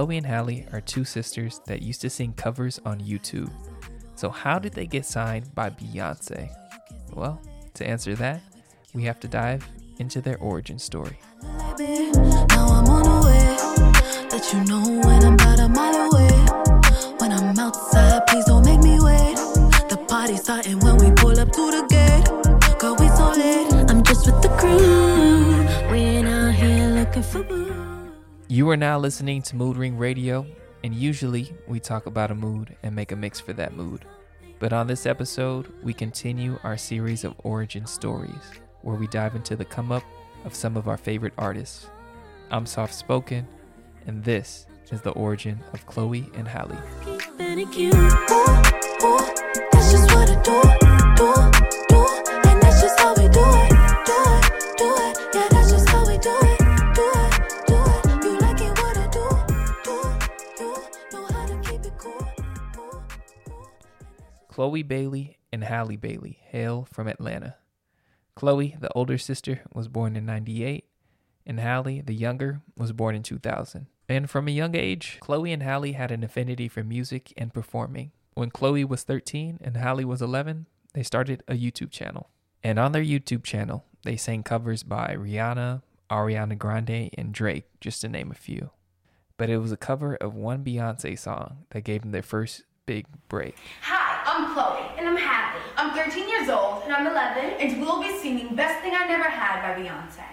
Chloe and Halle are two sisters that used to sing covers on YouTube. So, how did they get signed by Beyonce? Well, to answer that, we have to dive into their origin story. I'm just with the crew. We ain't out here looking for boo. You are now listening to Mood Ring Radio, and usually we talk about a mood and make a mix for that mood. But on this episode, we continue our series of origin stories, where we dive into the come up of some of our favorite artists. I'm soft spoken, and this is the origin of Chloe and Halle. Chloe Bailey and Halle Bailey hail from Atlanta. Chloe, the older sister, was born in 98, and Halle, the younger, was born in 2000. And from a young age, Chloe and Halle had an affinity for music and performing. When Chloe was 13 and Halle was 11, they started a YouTube channel. And on their YouTube channel, they sang covers by Rihanna, Ariana Grande, and Drake, just to name a few. But it was a cover of one Beyonce song that gave them their first big break. Hi. I'm Chloe. And I'm Halle. I'm 13 years old. And I'm 11. And we'll be singing Best Thing I Never Had by Beyonce.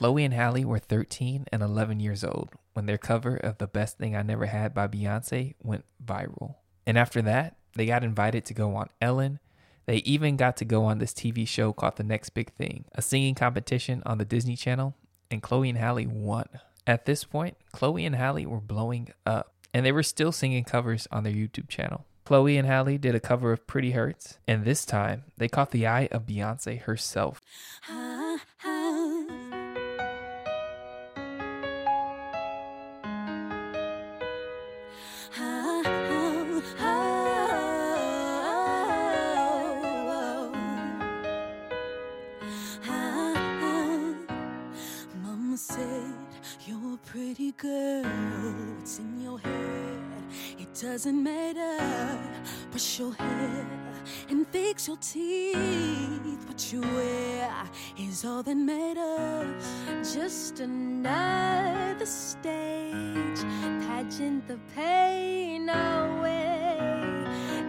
Chloe and Halle were 13 and 11 years old when their cover of The Best Thing I Never Had by Beyonce went viral. And after that, they got invited to go on Ellen. They even got to go on this TV show called The Next Big Thing, a singing competition on the Disney Channel, and Chloe and Halle won. At this point, Chloe and Halle were blowing up, and they were still singing covers on their YouTube channel. Chloe and Halle did a cover of Pretty Hurts, and this time they caught the eye of Beyonce herself. Doesn't matter. Brush your hair and fix your teeth. What you wear is all that matters. Just another stage, pageant the pain away.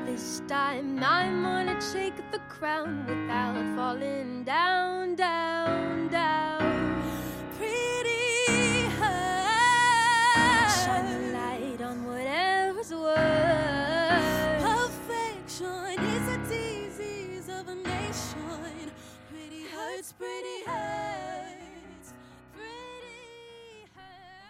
This time I'm gonna take the crown without falling down, down.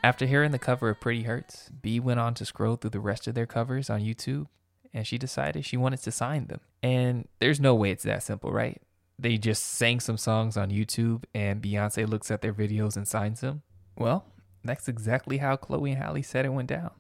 After hearing the cover of Pretty Hurts, B went on to scroll through the rest of their covers on YouTube and she decided she wanted to sign them. And there's no way it's that simple, right? They just sang some songs on YouTube and Beyonce looks at their videos and signs them. Well, that's exactly how Chloe and Halle said it went down.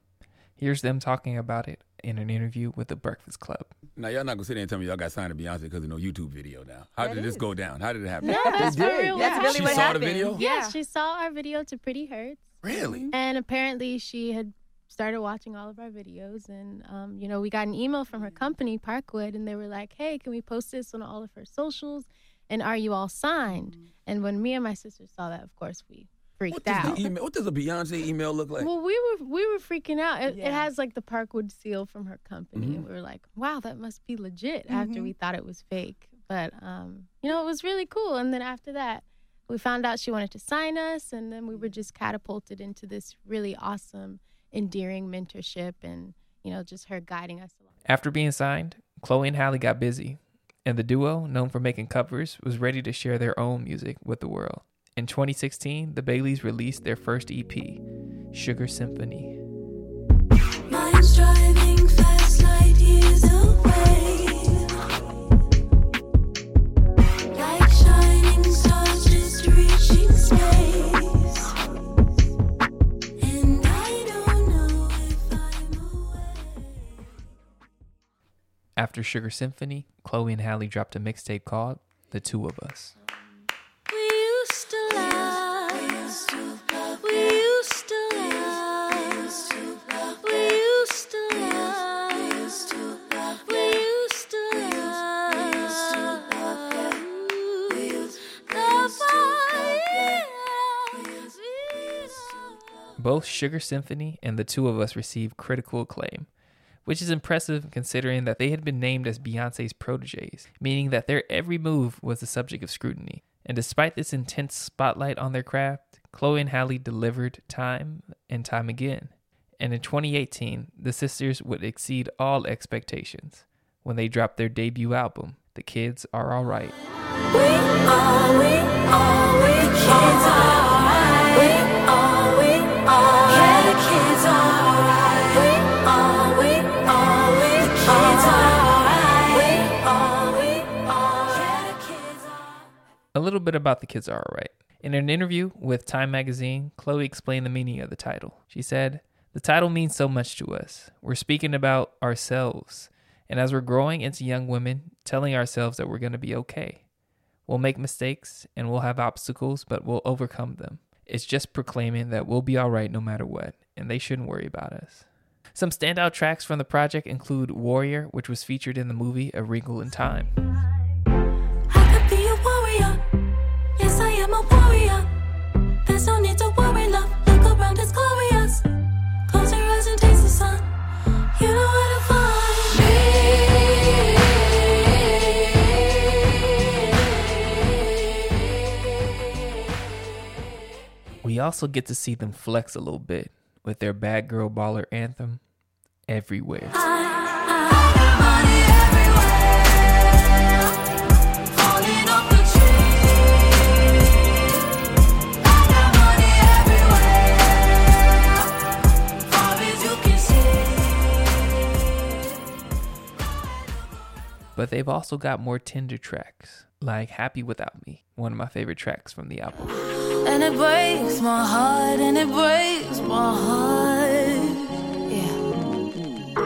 Here's them talking about it in an interview with the Breakfast Club. Now y'all not gonna sit there and tell me y'all got signed to Beyonce because of no YouTube video. Now, how that did is. this go down? How did it happen? No, that's for real. That's really she what saw happened. the video. Yeah, she saw our video to Pretty Hurts. Really? And apparently she had started watching all of our videos and um, you know we got an email from her company parkwood and they were like hey can we post this on all of her socials? And are you all signed? And when me and my sister saw that of course we freaked What does, out. the email, what does a Beyonce email look like? well we were we were freaking out. It, it has like the parkwood seal from her company Mm-hmm. and we were like wow that must be legit after we thought it was fake. But um, you know it was really cool. And then after that we found out she wanted to sign us and then we were mm. just catapulted into this really awesome endearing mentorship and you know just her guiding us along After being signed, Chloe and Halle got busy, and the duo, known for making covers, was ready to share their own music with the world. In 2016, the Baileys released their first EP, Sugar Symphony. After Sugar Symphony, Chloe and Halle dropped a mixtape called The Two of Us. Both Sugar Symphony and The Two of Us received critical acclaim, which is impressive considering that they had been named as Beyonce's proteges, meaning that their every move was the subject of scrutiny. And despite this intense spotlight on their craft, Chloe and Halle delivered time and time again. And in 2018, the sisters would exceed all expectations when they dropped their debut album, The Kids Are Alright. We are, we are, we kids alright. Little bit about The Kids Are Alright. In an interview with Time magazine, Chloe explained the meaning of the title. She said, The title means so much to us. We're speaking about ourselves. And as we're growing into young women, telling ourselves that we're going to be okay. We'll make mistakes and we'll have obstacles, but we'll overcome them. It's just proclaiming that we'll be all right no matter what, and they shouldn't worry about us. Some standout tracks from the project include Warrior, which was featured in the movie A Wrinkle in Time. Also get to see them flex a little bit with their Bad Girl Baller anthem, Everywhere. Money everywhere, falling off the tree. I got money everywhere, far as you can see. But they've also got more tender tracks, like Happy Without Me, one of my favorite tracks from the album. And it breaks my heart, and it breaks my heart. Yeah.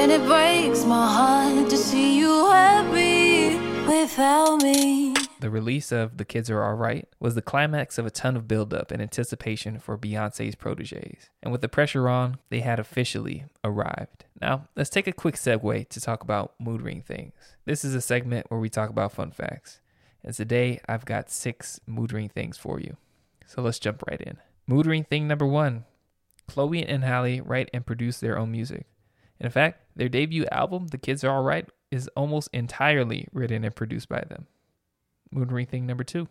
And it breaks my heart to see you happy without me. The release of The Kids Are Alright was the climax of a ton of buildup and anticipation for Beyonce's proteges. And with the pressure on, they had officially arrived. Now, let's take a quick segue to talk about mood ring things. This is a segment where we talk about fun facts. And today, I've got six mood ring things for you. So let's jump right in. Mood ring thing number one Chloe and Halle write and produce their own music. In fact, their debut album, The Kids Are Alright, is almost entirely written and produced by them. Mood ring thing number two.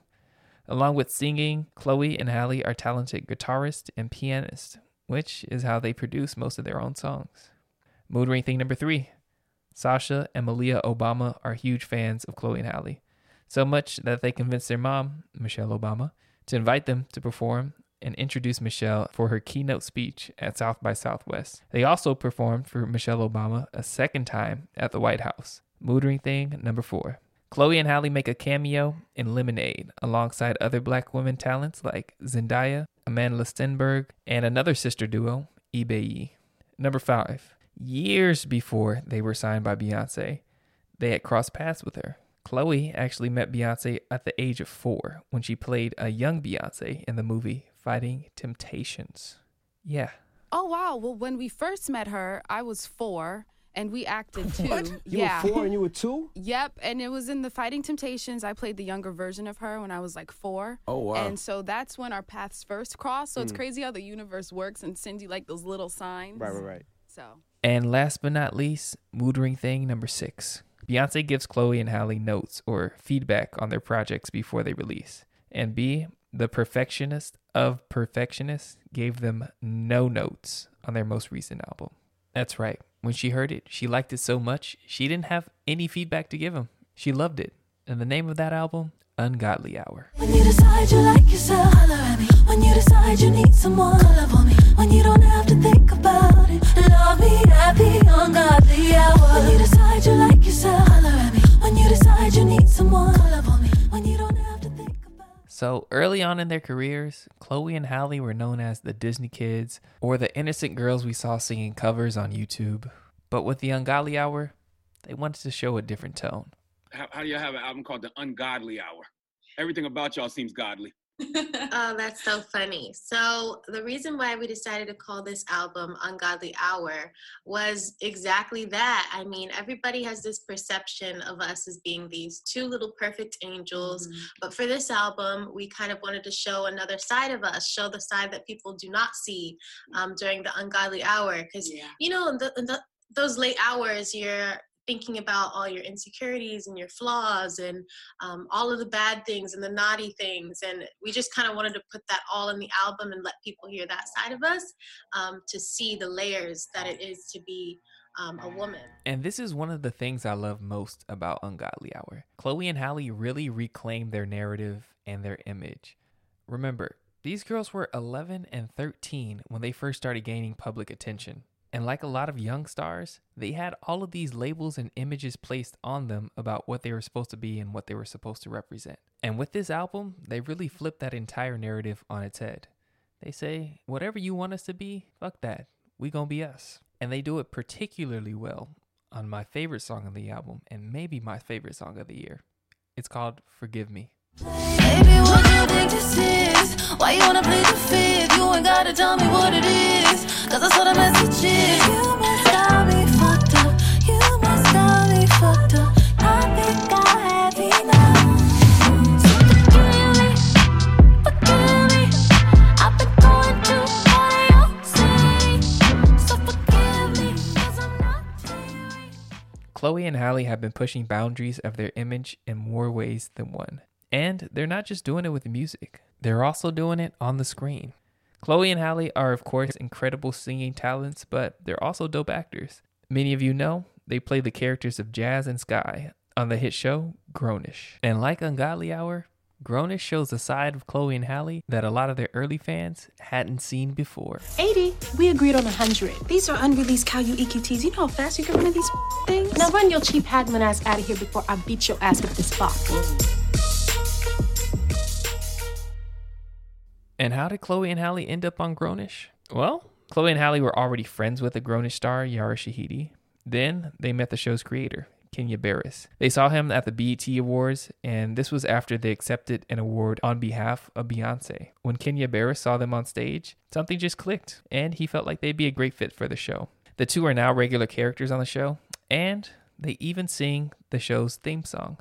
Along with singing, Chloe and Halle are talented guitarists and pianists, which is how they produce most of their own songs. Mood ring thing number three. Sasha and Malia Obama are huge fans of Chloe and Halle, so much that they convinced their mom, Michelle Obama, to invite them to perform and introduce Michelle for her keynote speech at South by Southwest. They also performed for Michelle Obama a second time at the White House. Mood thing number four. Chloe and Halle make a cameo in Lemonade alongside other black women talents like Zendaya, Amanda Stenberg, and another sister duo, Ibeyi. Number five. Years before they were signed by Beyonce, they had crossed paths with her. Chloe actually met Beyonce at the age of four when she played a young Beyonce in the movie Fighting Temptations. Yeah. Oh wow! Well, when we first met her, I was four, and we acted too. What? You yeah. were four and you were two? Yep, and it was in the Fighting Temptations. I played the younger version of her when I was like four. Oh, wow. And so that's when our paths first crossed. So it's mm. crazy how the universe works and sends you like those little signs. Right, right, right. So And last but not least, mood ring thing number six. Beyonce gives Chloe and Halle notes or feedback on their projects before they release. And B, the perfectionist of perfectionists gave them no notes on their most recent album. That's right. When she heard it, she liked it so much, she didn't have any feedback to give him. She loved it. And the name of that album, Ungodly Hour. When you decide you like yourself, holler at me. When you decide you need someone, love on me. When you don't have to think about it, love me at the ungodly hour. When you decide you like yourself, holler at me. When you decide you need someone, love on me. When you don't have to think about it. So early on in their careers, Chloe and Halle were known as the Disney Kids or the innocent girls we saw singing covers on YouTube. But with the Ungodly Hour, they wanted to show a different tone. How, how do you have an album called The Ungodly Hour? Everything about y'all seems godly. Oh, that's so funny. So, the reason why we decided to call this album Ungodly Hour was exactly that. I mean, everybody has this perception of us as being these two little perfect angels. But for this album, we kind of wanted to show another side of us, show the side that people do not see um, during the Ungodly Hour. Because, Yeah. you know, the, in the, those late hours, you're thinking about all your insecurities and your flaws and um, all of the bad things and the naughty things. And we just kind of wanted to put that all in the album and let people hear that side of us um, to see the layers that it is to be um, a woman. And this is one of the things I love most about Ungodly Hour. Chloe and Halle really reclaimed their narrative and their image. Remember, these girls were 11 and 13 when they first started gaining public attention. And like a lot of young stars, they had all of these labels and images placed on them about what they were supposed to be and what they were supposed to represent. And with this album, they really flipped that entire narrative on its head. They say, whatever you want us to be, fuck that. We gonna be us. And they do it particularly well on my favorite song on the album and maybe my favorite song of the year. It's called Forgive Me. Baby, what you think this is? Why you wanna play the fifth? You ain't gotta tell me what it is. Cause. I think Chloe and Halle have been pushing boundaries of their image in more ways than one. And they're not just doing it with music, they're also doing it on the screen. Chloe and Halle are, of course, incredible singing talents, but they're also dope actors. Many of you know they play the characters of Jazz and Sky on the hit show Grownish. And like Ungodly Hour, Grownish shows a side of Chloe and Halle that a lot of their early fans hadn't seen before. 80. We agreed on 100. These are unreleased Cal EQTs. You know how fast you can run these things? Now run your cheap Hagman ass out of here before I beat your ass with this box. And how did Chloe and Halle end up on Grownish? Well, Chloe and Halle were already friends with the Grownish star Yara Shahidi. Then they met the show's creator, Kenya Barris. They saw him at the BET Awards, and this was after they accepted an award on behalf of Beyonce. When Kenya Barris saw them on stage, something just clicked, and he felt like they'd be a great fit for the show. The two are now regular characters on the show, and they even sing the show's theme song.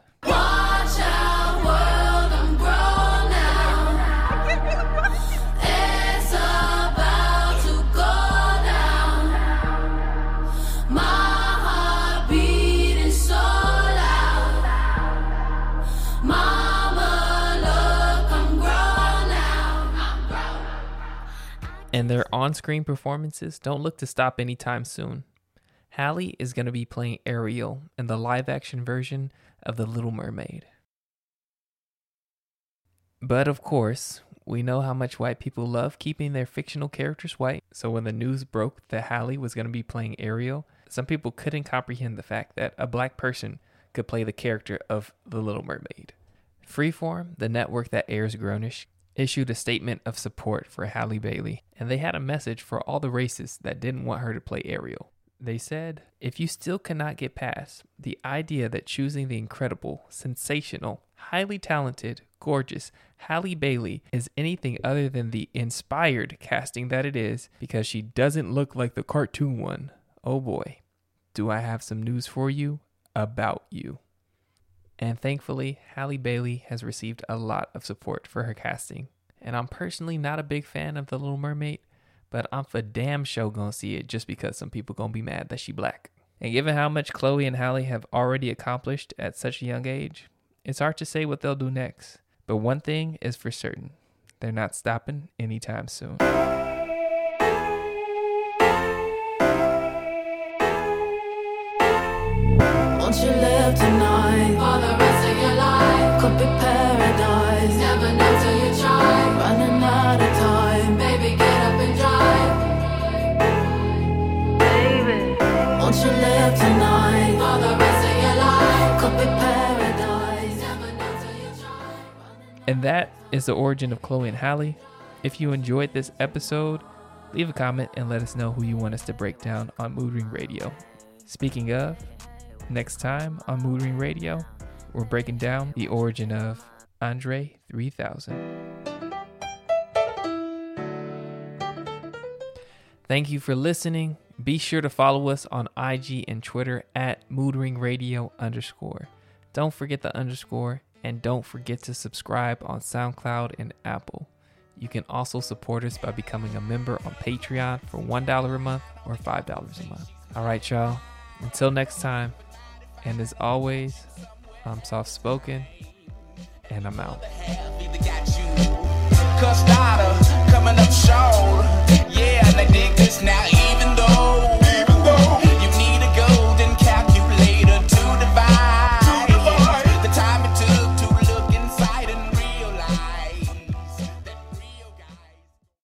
On screen performances don't look to stop anytime soon. Halle is going to be playing Ariel in the live action version of The Little Mermaid. But of course, we know how much white people love keeping their fictional characters white, so when the news broke that Halle was going to be playing Ariel, some people couldn't comprehend the fact that a black person could play the character of The Little Mermaid. Freeform, the network that airs Grownish, issued a statement of support for Halle Bailey, and they had a message for all the racists that didn't want her to play Ariel. They said, if you still cannot get past the idea that choosing the incredible, sensational, highly talented, gorgeous Halle Bailey is anything other than the inspired casting that it is because she doesn't look like the cartoon one, oh boy, do I have some news for you about you. And thankfully, Halle Bailey has received a lot of support for her casting. And I'm personally not a big fan of The Little Mermaid, but I'm for damn sure gonna see it just because some people gonna be mad that she black. And given how much Chloe and Halle have already accomplished at such a young age, it's hard to say what they'll do next. But one thing is for certain they're not stopping anytime soon. Won't you live tonight for the rest of your life? Could be paradise. Never know till you try. Running out of time, baby, get up and drive. Baby, won't you live tonight for the rest of your life? Could be paradise. Never know till you try. And that is the origin of Chloe and Halle. If you enjoyed this episode, leave a comment and let us know who you want us to break down on Mood Ring Radio. Speaking of, Next time on Mood Ring Radio, we're breaking down the origin of Andre 3000. Thank you for listening. Be sure to follow us on IG and Twitter at Mood Ring Radio underscore. Don't forget the underscore and don't forget to subscribe on SoundCloud and Apple. You can also support us by becoming a member on Patreon for $1 a month or $5 a month. All right, y'all. Until next time, and as always, I'm soft spoken and I'm out. Or coming up short. Yeah, and I dig this now. Even